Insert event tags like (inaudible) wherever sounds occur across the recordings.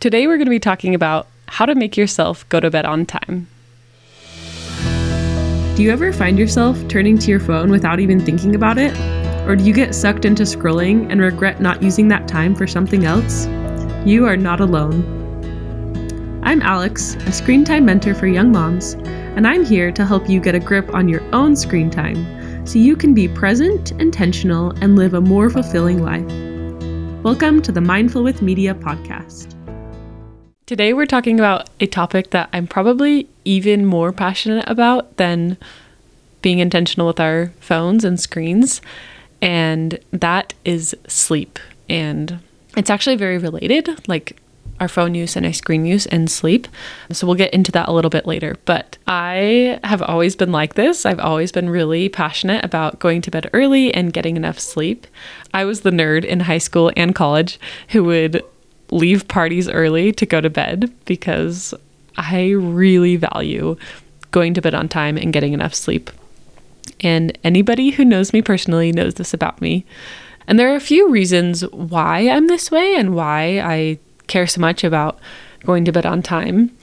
Today, we're going to be talking about how to make yourself go to bed on time. Do you ever find yourself turning to your phone without even thinking about it? Or do you get sucked into scrolling and regret not using that time for something else? You are not alone. I'm Alex, a screen time mentor for young moms, and I'm here to help you get a grip on your own screen time so you can be present, intentional, and live a more fulfilling life. Welcome to the Mindful with Media podcast. Today, we're talking about a topic that I'm probably even more passionate about than being intentional with our phones and screens, and that is sleep. And it's actually very related, like our phone use and our screen use and sleep. So we'll get into that a little bit later. But I have always been like this. I've always been really passionate about going to bed early and getting enough sleep. I was the nerd in high school and college who would leave parties early to go to bed because I really value going to bed on time and getting enough sleep. And anybody who knows me personally knows this about me. And there are a few reasons why I'm this way and why I care so much about going to bed on time.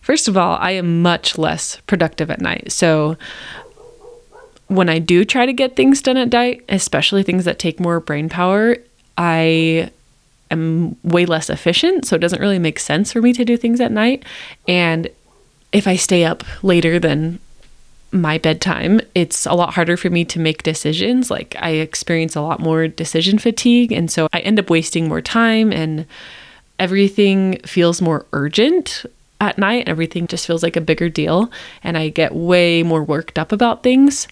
First of all, I am much less productive at night. So when I do try to get things done at night, especially things that take more brain power, I am way less efficient. So it doesn't really make sense for me to do things at night. And if I stay up later than my bedtime, it's a lot harder for me to make decisions. Like I experience a lot more decision fatigue. And so I end up wasting more time and everything feels more urgent at night. Everything just feels like a bigger deal. And I get way more worked up about things.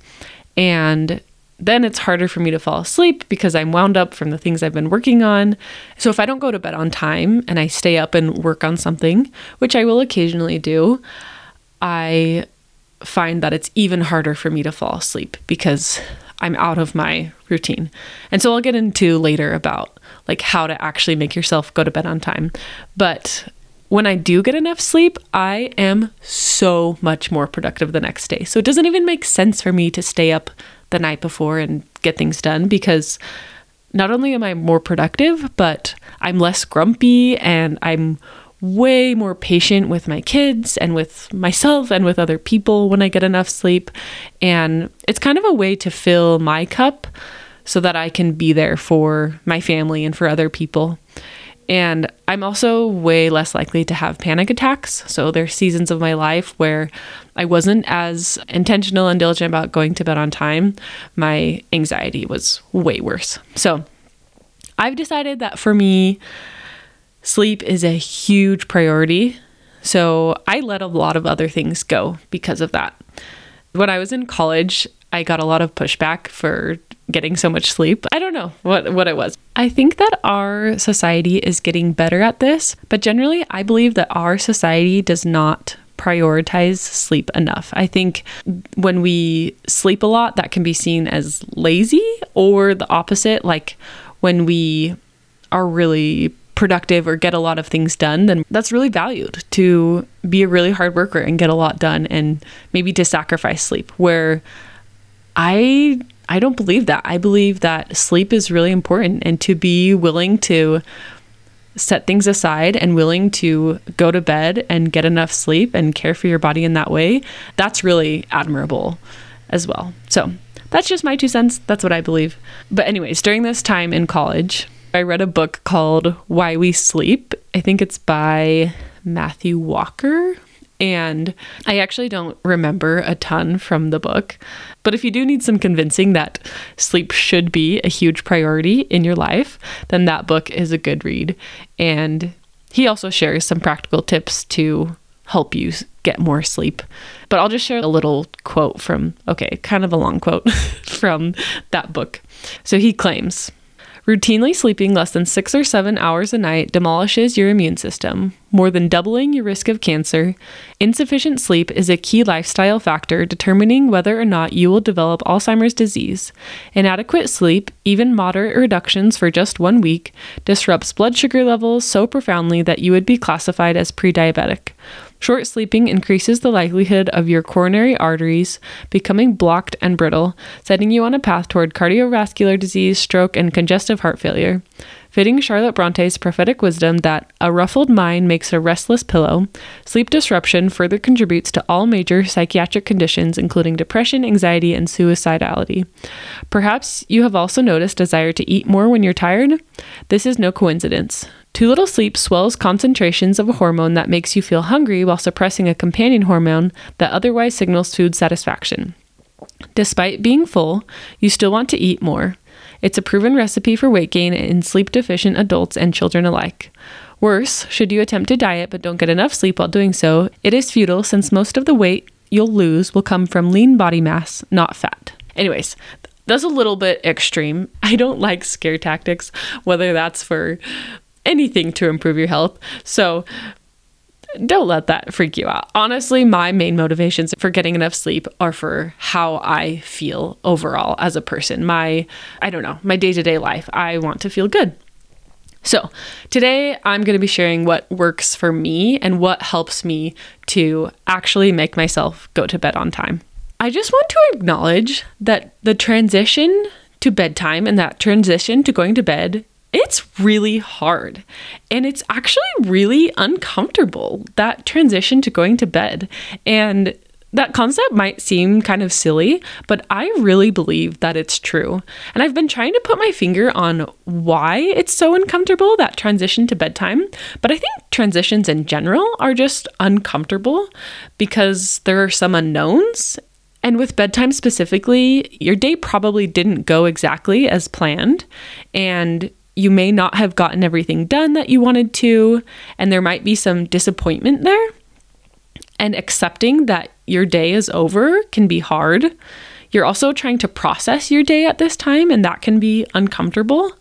And then it's harder for me to fall asleep because I'm wound up from the things I've been working on. So if I don't go to bed on time and I stay up and work on something, which I will occasionally do, I find that it's even harder for me to fall asleep because I'm out of my routine. And so I'll get into later about like how to actually make yourself go to bed on time. But when I do get enough sleep, I am so much more productive the next day. So it doesn't even make sense for me to stay up the night before and get things done because not only am I more productive, but I'm less grumpy and I'm way more patient with my kids and with myself and with other people when I get enough sleep. And it's kind of a way to fill my cup so that I can be there for my family and for other people. And I'm also way less likely to have panic attacks. So there's seasons of my life where I wasn't as intentional and diligent about going to bed on time. My anxiety was way worse. So I've decided that for me, sleep is a huge priority. So I let a lot of other things go because of that. When I was in college, I got a lot of pushback for getting so much sleep. I don't know what, what it was. I think that our society is getting better at this, but generally, I believe that our society does not prioritize sleep enough. I think when we sleep a lot, that can be seen as lazy or the opposite. Like when we are really productive or get a lot of things done, then that's really valued to be a really hard worker and get a lot done and maybe to sacrifice sleep. Where I I don't believe that. I believe that sleep is really important and to be willing to set things aside and willing to go to bed and get enough sleep and care for your body in that way, that's really admirable as well. So, that's just my two cents. That's what I believe. But, anyways, during this time in college, I read a book called Why We Sleep. I think it's by Matthew Walker. And I actually don't remember a ton from the book. But if you do need some convincing that sleep should be a huge priority in your life, then that book is a good read. And he also shares some practical tips to help you get more sleep. But I'll just share a little quote from, okay, kind of a long quote (laughs) from that book. So he claims, Routinely sleeping less than six or seven hours a night demolishes your immune system, more than doubling your risk of cancer. Insufficient sleep is a key lifestyle factor determining whether or not you will develop Alzheimer's disease. Inadequate sleep, even moderate reductions for just one week, disrupts blood sugar levels so profoundly that you would be classified as pre diabetic. Short sleeping increases the likelihood of your coronary arteries becoming blocked and brittle, setting you on a path toward cardiovascular disease, stroke, and congestive heart failure. fitting Charlotte Bronte's prophetic wisdom that a ruffled mind makes a restless pillow, sleep disruption further contributes to all major psychiatric conditions, including depression, anxiety, and suicidality. Perhaps you have also noticed desire to eat more when you're tired. This is no coincidence. Too little sleep swells concentrations of a hormone that makes you feel hungry while suppressing a companion hormone that otherwise signals food satisfaction. Despite being full, you still want to eat more. It's a proven recipe for weight gain in sleep deficient adults and children alike. Worse, should you attempt to diet but don't get enough sleep while doing so, it is futile since most of the weight you'll lose will come from lean body mass, not fat. Anyways, that's a little bit extreme. (laughs) I don't like scare tactics, whether that's for anything to improve your health. So don't let that freak you out. Honestly, my main motivations for getting enough sleep are for how I feel overall as a person. My, I don't know, my day to day life. I want to feel good. So, today I'm going to be sharing what works for me and what helps me to actually make myself go to bed on time. I just want to acknowledge that the transition to bedtime and that transition to going to bed it's really hard and it's actually really uncomfortable that transition to going to bed and that concept might seem kind of silly, but I really believe that it's true. And I've been trying to put my finger on why it's so uncomfortable, that transition to bedtime. But I think transitions in general are just uncomfortable because there are some unknowns. And with bedtime specifically, your day probably didn't go exactly as planned. And you may not have gotten everything done that you wanted to, and there might be some disappointment there. And accepting that your day is over can be hard. You're also trying to process your day at this time, and that can be uncomfortable.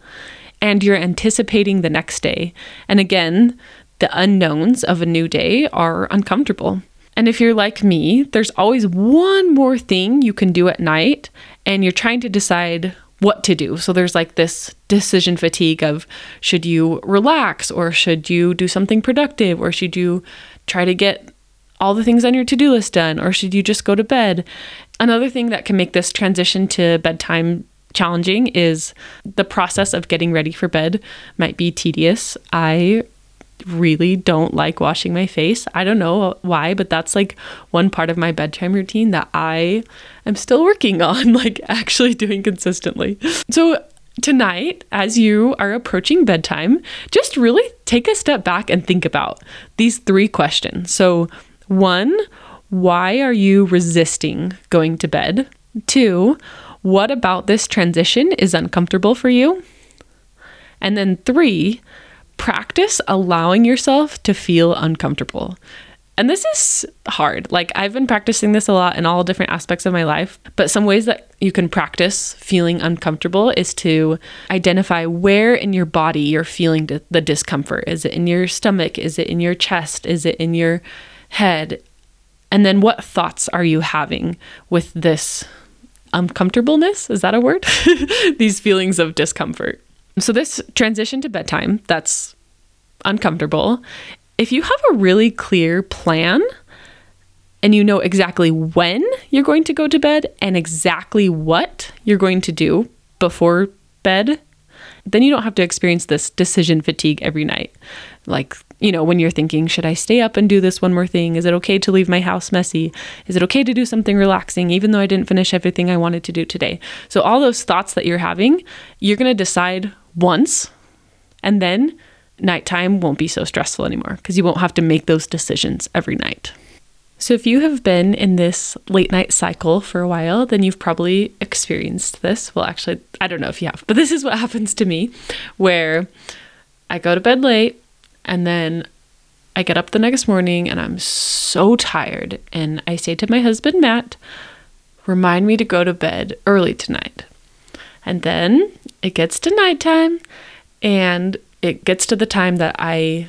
And you're anticipating the next day. And again, the unknowns of a new day are uncomfortable. And if you're like me, there's always one more thing you can do at night, and you're trying to decide what to do. So there's like this decision fatigue of should you relax or should you do something productive or should you try to get all the things on your to do list done or should you just go to bed? Another thing that can make this transition to bedtime challenging is the process of getting ready for bed might be tedious. I really don't like washing my face. I don't know why, but that's like one part of my bedtime routine that I am still working (laughs) on, like actually doing consistently. So, tonight, as you are approaching bedtime, just really take a step back and think about these three questions. So, one, why are you resisting going to bed? Two, what about this transition is uncomfortable for you? And then three, practice allowing yourself to feel uncomfortable. And this is hard. Like, I've been practicing this a lot in all different aspects of my life. But some ways that you can practice feeling uncomfortable is to identify where in your body you're feeling the discomfort. Is it in your stomach? Is it in your chest? Is it in your head? And then what thoughts are you having with this uncomfortableness? Is that a word? (laughs) These feelings of discomfort. So, this transition to bedtime, that's uncomfortable. If you have a really clear plan and you know exactly when you're going to go to bed and exactly what you're going to do before bed, then you don't have to experience this decision fatigue every night. Like, you know, when you're thinking, should I stay up and do this one more thing? Is it okay to leave my house messy? Is it okay to do something relaxing, even though I didn't finish everything I wanted to do today? So, all those thoughts that you're having, you're going to decide once, and then nighttime won't be so stressful anymore because you won't have to make those decisions every night. So, if you have been in this late night cycle for a while, then you've probably experienced this. Well, actually, I don't know if you have, but this is what (laughs) happens to me where I go to bed late and then I get up the next morning and I'm so tired. And I say to my husband, Matt, remind me to go to bed early tonight. And then it gets to nighttime and it gets to the time that I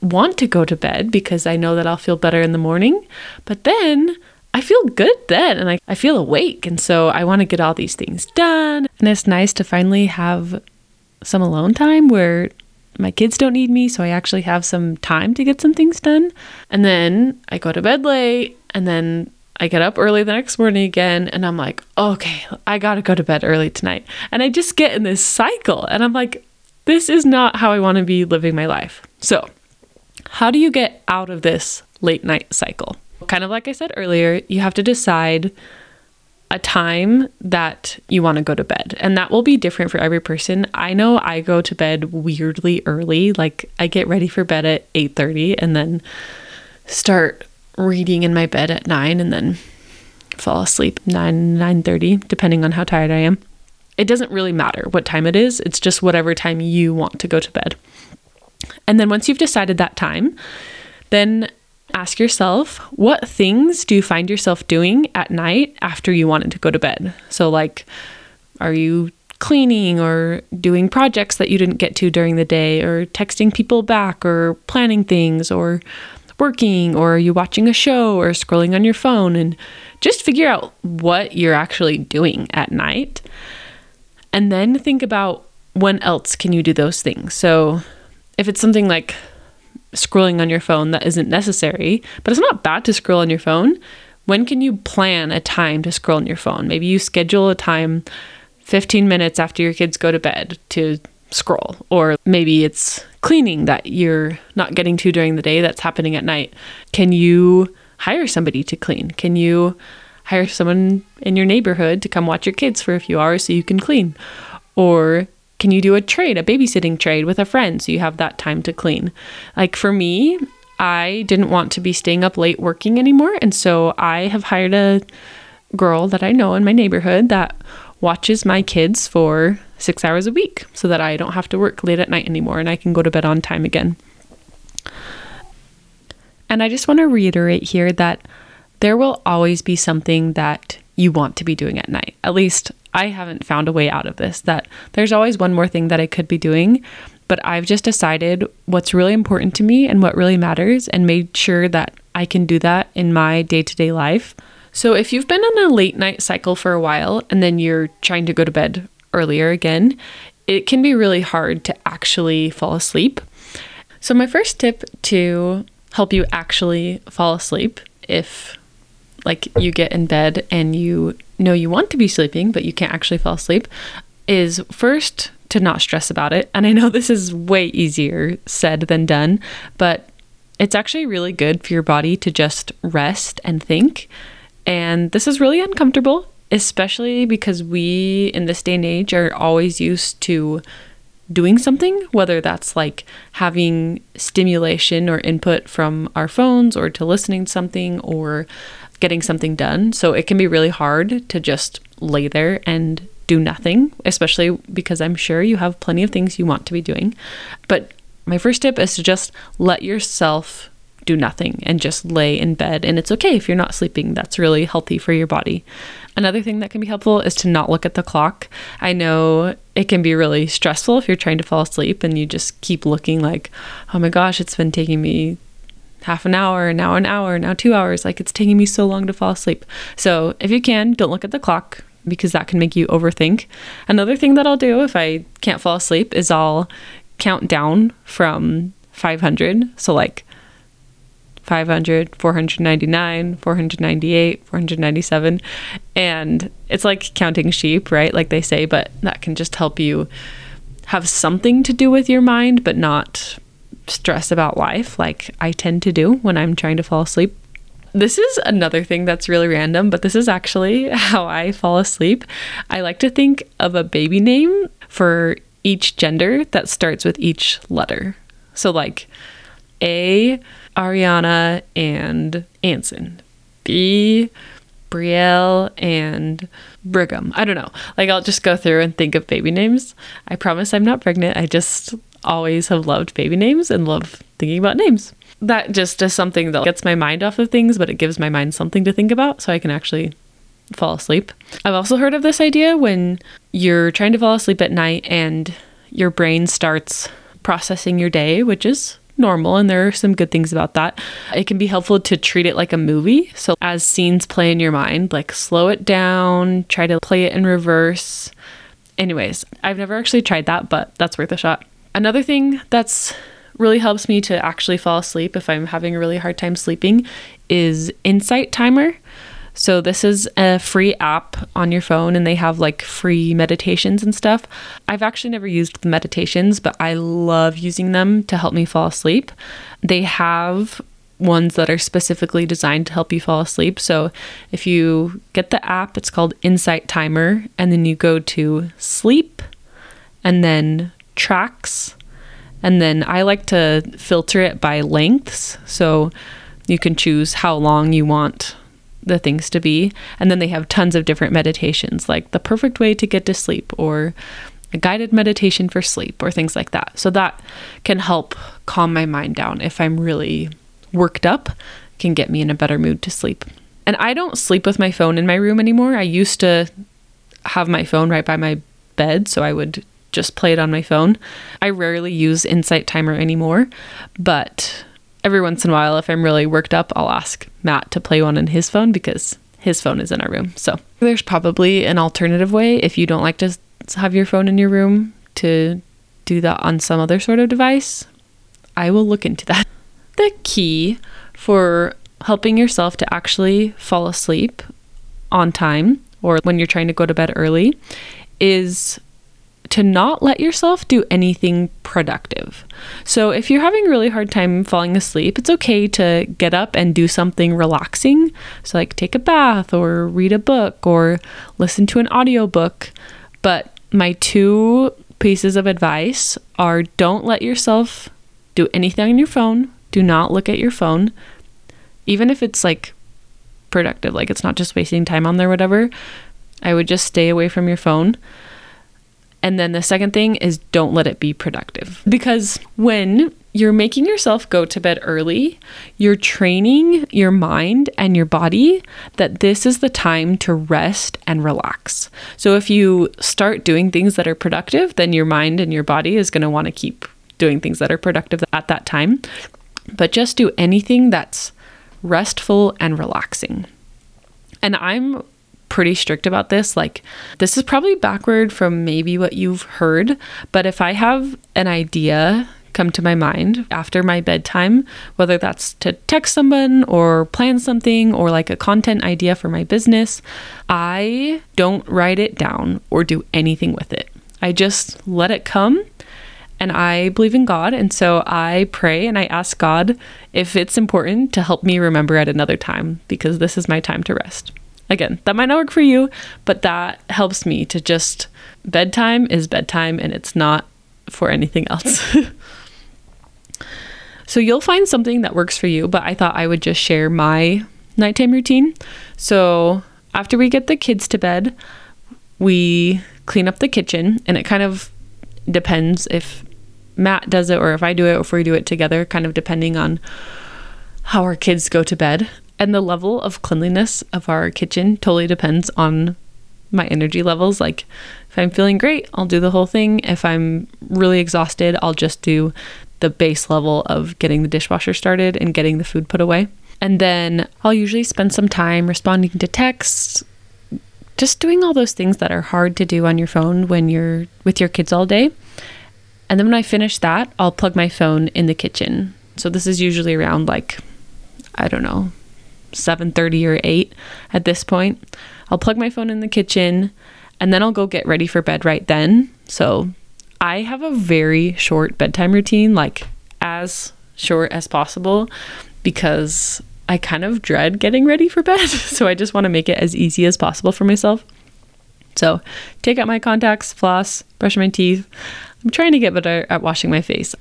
want to go to bed because I know that I'll feel better in the morning. But then I feel good then and I, I feel awake. And so I want to get all these things done. And it's nice to finally have some alone time where my kids don't need me. So I actually have some time to get some things done. And then I go to bed late and then I get up early the next morning again and I'm like, okay, I gotta go to bed early tonight. And I just get in this cycle and I'm like, this is not how I want to be living my life. So, how do you get out of this late night cycle? Kind of like I said earlier, you have to decide a time that you want to go to bed. And that will be different for every person. I know I go to bed weirdly early. Like I get ready for bed at 8:30 and then start reading in my bed at 9 and then fall asleep 9 9:30 depending on how tired I am. It doesn't really matter what time it is. It's just whatever time you want to go to bed. And then once you've decided that time, then ask yourself what things do you find yourself doing at night after you wanted to go to bed? So, like, are you cleaning or doing projects that you didn't get to during the day, or texting people back, or planning things, or working, or are you watching a show or scrolling on your phone? And just figure out what you're actually doing at night. And then think about when else can you do those things. So, if it's something like scrolling on your phone that isn't necessary, but it's not bad to scroll on your phone. When can you plan a time to scroll on your phone? Maybe you schedule a time 15 minutes after your kids go to bed to scroll, or maybe it's cleaning that you're not getting to during the day that's happening at night. Can you hire somebody to clean? Can you hire someone in your neighborhood to come watch your kids for a few hours so you can clean? Or can you do a trade, a babysitting trade with a friend so you have that time to clean? Like for me, I didn't want to be staying up late working anymore. And so I have hired a girl that I know in my neighborhood that watches my kids for six hours a week so that I don't have to work late at night anymore and I can go to bed on time again. And I just want to reiterate here that there will always be something that you want to be doing at night. At least I haven't found a way out of this, that there's always one more thing that I could be doing. But I've just decided what's really important to me and what really matters and made sure that I can do that in my day to day life. So if you've been on a late night cycle for a while and then you're trying to go to bed earlier again, it can be really hard to actually fall asleep. So, my first tip to help you actually fall asleep if like you get in bed and you know you want to be sleeping, but you can't actually fall asleep, is first to not stress about it. And I know (laughs) this is way easier said than done, but it's actually really good for your body to just rest and think. And this is really uncomfortable, especially because we in this day and age are always used to doing something, whether that's like having stimulation or input from our phones or to listening to something or getting something done. So it can be really hard to just lay there and do nothing, especially because I'm sure you have plenty of things you want to be doing. But my first tip is to just let yourself do nothing and just lay in bed. And it's okay if you're not sleeping, that's really healthy for your body. Another thing that can be helpful is to not look at the clock. I know it can be really stressful if you're trying to fall asleep and you just keep looking like, oh my gosh, it's been taking me half an hour, now an hour, now two hours. Like it's taking me so long to fall asleep. So if you can, don't look at the clock because that can make you overthink. Another thing that I'll do if I can't fall asleep is I'll count down from 500. So like 500, 499, 498, 497. And it's like counting sheep, right? Like they say, but that can just help you have something to do with your mind, but not stress about life like I tend to do when I'm trying to fall asleep. This is another thing that's really random, but this is actually (laughs) how I fall asleep. I like to think of a baby name for each gender that starts with each letter. So, like A, Ariana and Anson. B, Brielle and Brigham. I don't know. Like, I'll just go through and think of baby names. I promise I'm not pregnant. I just always have loved baby names and love thinking about names. That just is something that gets my mind off of things, but it gives my mind something to think about so I can actually fall asleep. I've also heard of this idea when you're trying to fall asleep at night and your brain starts processing your day, which is normal and there are some good things about that. It can be helpful to treat it like a movie. So as scenes play in your mind, like slow it down, try to play it in reverse. Anyways, I've never actually tried that, but that's worth a shot. Another thing that's really helps me to actually fall asleep if I'm having a really hard time sleeping is Insight Timer. So, this is a free app on your phone, and they have like free meditations and stuff. I've actually never used the meditations, but I love using them to help me fall asleep. They have ones that are specifically designed to help you fall asleep. So, if you get the app, it's called Insight Timer, and then you go to sleep and then tracks. And then I like to filter it by lengths. So, you can choose how long you want the things to be. And then they have tons of different meditations, like the perfect way to get to sleep or a guided meditation for sleep or things like that. So that can help calm my mind down if I'm really worked up, can get me in a better mood to sleep. And I don't sleep with my phone in my room anymore. I used to have my phone right by my bed, so I would just play it on my phone. I rarely use Insight Timer anymore, but every once in a while, if I'm really worked up, I'll ask Matt to play one on his phone because his phone is in our room. So there's probably an alternative way if you don't like to have your phone in your room to do that on some other sort of device. I will look into that. (laughs) The key for helping yourself to actually fall asleep on time or when you're trying to go to bed early is to not let yourself do anything productive. So, if you're having a really hard time falling asleep, it's okay to get up and do something relaxing. So, like take a bath or read a book or listen to an audiobook. But my two pieces of advice are don't let yourself do anything on your phone. Do not look at your phone, even if it's like productive, like it's not just wasting time on there, whatever. I would just stay away from your phone. And then the second thing is don't let it be productive. Because when you're making yourself go to bed early, you're training your mind and your body that this is the time to rest and relax. So if you start doing things that are productive, then your mind and your body is going to want to keep doing things that are productive at that time. But just do anything that's restful and relaxing. And I'm pretty strict about this. Like, this is probably backward from maybe what you've heard, but if I have an idea come to my mind after my bedtime, whether that's to text someone or plan something or like a content idea for my business, I don't write it down or do anything with it. I just let it come and I believe in God. And so I pray and I ask God if it's important to help me remember at another time because this is my time to rest. Again, that might not work for you, but that helps me to just bedtime is bedtime and it's not for anything else. (laughs) (laughs) so you'll find something that works for you, but I thought I would just share my nighttime routine. So after we get the kids to bed, we clean up the kitchen and it kind of depends if Matt does it or if I do it or if we do it together, kind of depending on how our kids go to bed. And the level of cleanliness of our kitchen totally depends on my energy levels. Like, if I'm feeling great, I'll do the whole thing. If I'm really exhausted, I'll just do the base level of getting the dishwasher started and getting the food put away. And then I'll usually spend some time responding to texts, just doing all those things that are hard to do on your phone when you're with your kids all day. And then when I finish that, I'll plug my phone in the kitchen. So this is usually around like I don't know, 7:30 or 8 at this point. I'll plug my phone in the kitchen and then I'll go get ready for bed right then. So, I have a very short bedtime routine, like as short as possible because I kind of dread getting ready for bed. (laughs) so, I just want to make it as easy as possible for myself. So, take out my contacts, floss, brush my teeth. I'm trying to get better at washing my face.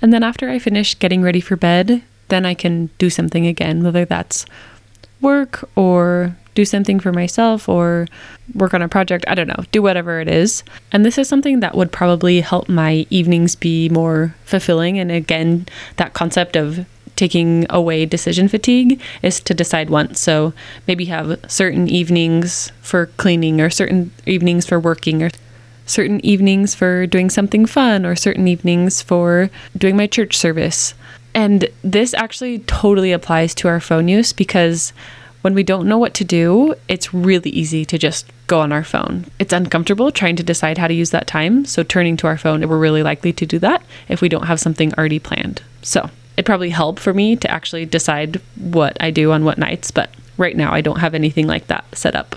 And then after I finish getting ready for bed, then I can do something again, whether that's work or do something for myself or work on a project. I don't know, do whatever it is. And this is something that would probably help my evenings be more fulfilling. And again, that concept of taking away decision fatigue is to decide once. So maybe have certain evenings for cleaning or certain evenings for working or certain evenings for doing something fun or certain evenings for doing my church service. And this actually totally applies to our phone use because when we don't know what to do, it's really easy to just go on our phone. It's uncomfortable trying to decide how to use that time. So, turning to our phone, we're really likely to do that if we don't have something already planned. So, it'd probably help for me to actually decide what I do on what nights, but right now I don't have anything like that set up.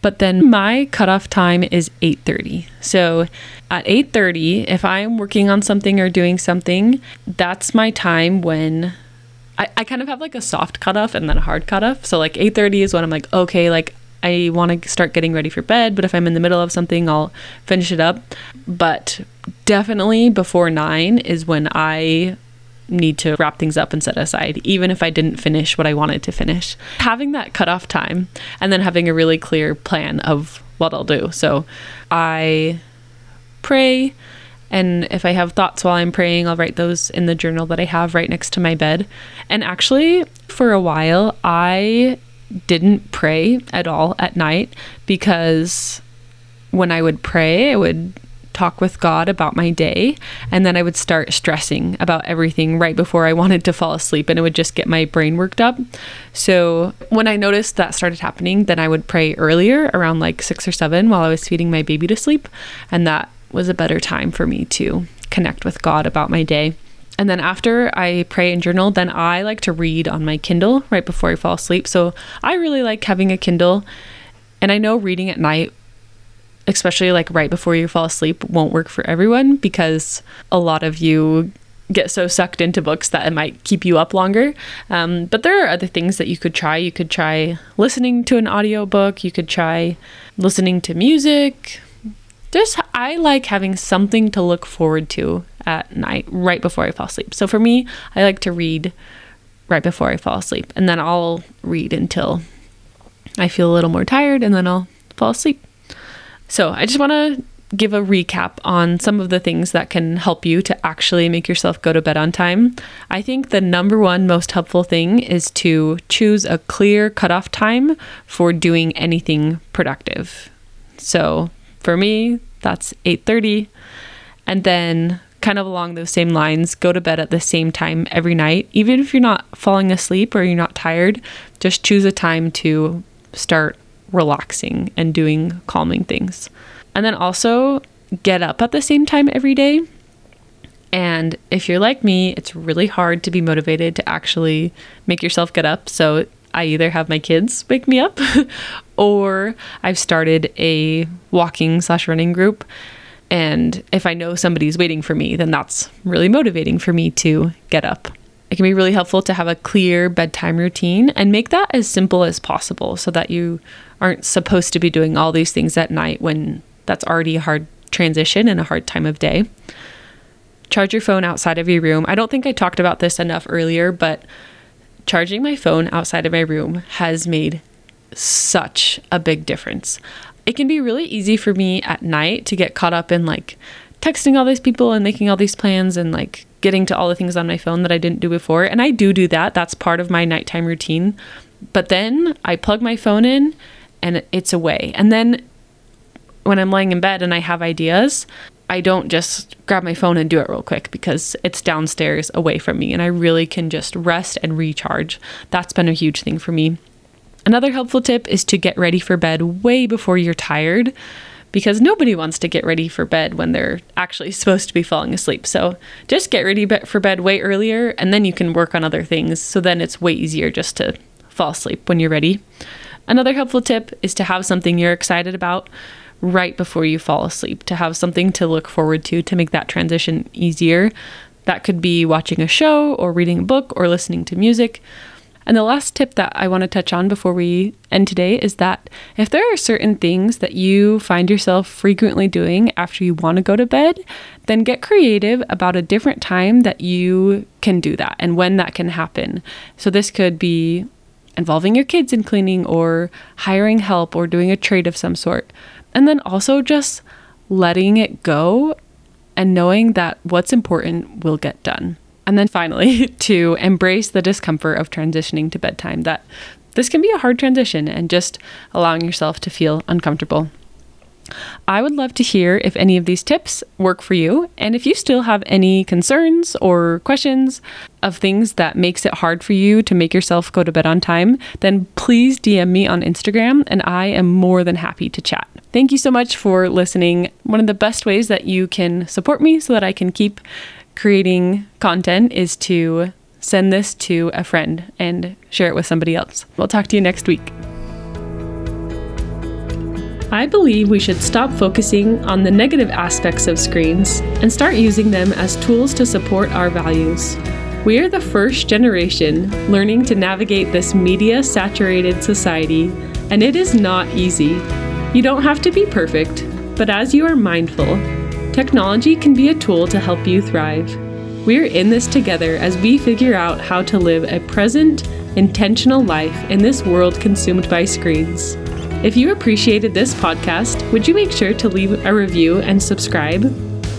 But then my cutoff time is 8:30. So at 8:30, if I'm working on something or doing something, that's my time when I, I kind of have like a soft cutoff and then a hard cutoff. So like 8:30 is when I'm like, okay, like I want to start getting ready for bed, but if I'm in the middle of something, I'll finish it up. But definitely before 9 is when I need to wrap things up and set aside, even if I didn't finish what I wanted to finish. Having that cutoff time and then having a really clear plan of what I'll do. So I pray, and if I have thoughts while I'm praying, I'll write those in the journal that I have right next to my bed. And actually, for a while, I didn't pray at all at night because when I would pray, I would talk with God about my day. And then I would start stressing about everything right before I wanted to fall asleep. And it would just get my brain worked up. So when I noticed that started happening, then I would pray earlier around like six or seven while I was feeding my baby to sleep. And that was a better time for me to connect with God about my day. And then after I pray and journal, then I like to read on my Kindle right before I fall asleep. So I really like having a Kindle. And I know reading at night especially like right before you fall asleep, won't work for everyone because a lot of you get so sucked into books that it might keep you up longer. Um, but there are other things that you could try. You could try listening to an audiobook, you could try listening to music. Just, I like having something to look forward to at night right before I fall asleep. So for me, I like to read right before I fall asleep, and then I'll read until I feel a little more tired, and then I'll fall asleep. So I just want to give a recap on some of the things that can help you to actually make yourself go to bed on time. I think the number one most helpful thing is to choose a clear cutoff time for doing anything productive. So for me, that's 8:30 and then kind of along those same lines, go to bed at the same time every night. Even if you're not falling asleep or you're not tired, just choose a time to start relaxing and doing calming things. And then also get up at the same time every day. And if you're like me, it's really hard to be motivated to actually make yourself get up. So I either have my kids wake me up (laughs) or I've started a walking slash running group. And if I know somebody's waiting for me, then that's really motivating for me to get up. It can be really helpful to have a clear bedtime routine and make that as simple as possible so that you aren't supposed to be doing all these things at night when that's already a hard transition and a hard time of day. Charge your phone outside of your room. I don't think I talked about this enough earlier, but charging my phone outside of my room has made such a big difference. It can be really easy for me at night to get caught up in like texting all these people and making all these plans and like getting to all the things on my phone that I didn't do before. And I do do that. That's part of my nighttime routine. But then I plug my phone in and it's away. And then when I'm laying in bed and I have ideas, I don't just grab my phone and do it real quick because it's downstairs away from me and I really can just rest and recharge. That's been a huge thing for me. Another helpful tip is to get ready for bed way before you're tired because nobody wants to get ready for bed when they're actually (laughs) supposed to be falling asleep. So just get ready for bed way earlier and then you can work on other things. So then it's way easier just to fall asleep when you're ready. Another helpful tip is to have something you're excited about right before you fall asleep, to have something to look forward to to make that transition easier. That could be watching a show or reading a book or listening to music. And the last tip that I want to touch on before we end today is that if there are certain things that you find yourself frequently doing after you want to go to bed, then get creative about a different time that you can do that and when that can happen. So this could be involving your kids in cleaning or hiring help or doing a trade of some sort. And then also just letting it go and knowing that what's important will get done. And then finally, (laughs) to embrace the discomfort of transitioning to bedtime, that this can be a hard transition and just allowing yourself to feel uncomfortable. I would love to hear if any of these tips work for you and if you still have any concerns or questions of things that makes it hard for you to make yourself go to bed on time, then please DM me on Instagram and I am more than happy to chat. Thank you so much for listening. One of the best ways that you can support me so that I can keep creating content is to send this to a friend and share it with somebody else. We'll talk to you next week. I believe we should stop focusing on the negative aspects of screens and start using them as tools to support our values. We are the first generation learning to navigate this media saturated society, and it is not easy. You don't have to be perfect, but as you are mindful, technology can be a tool to help you thrive. We're in this together as we figure out how to live a present, intentional life in this world consumed by screens. If you appreciated this podcast, would you make sure to leave a review and subscribe?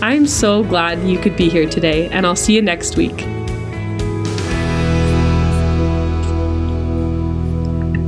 I'm so glad you could be here today, and I'll see you next week.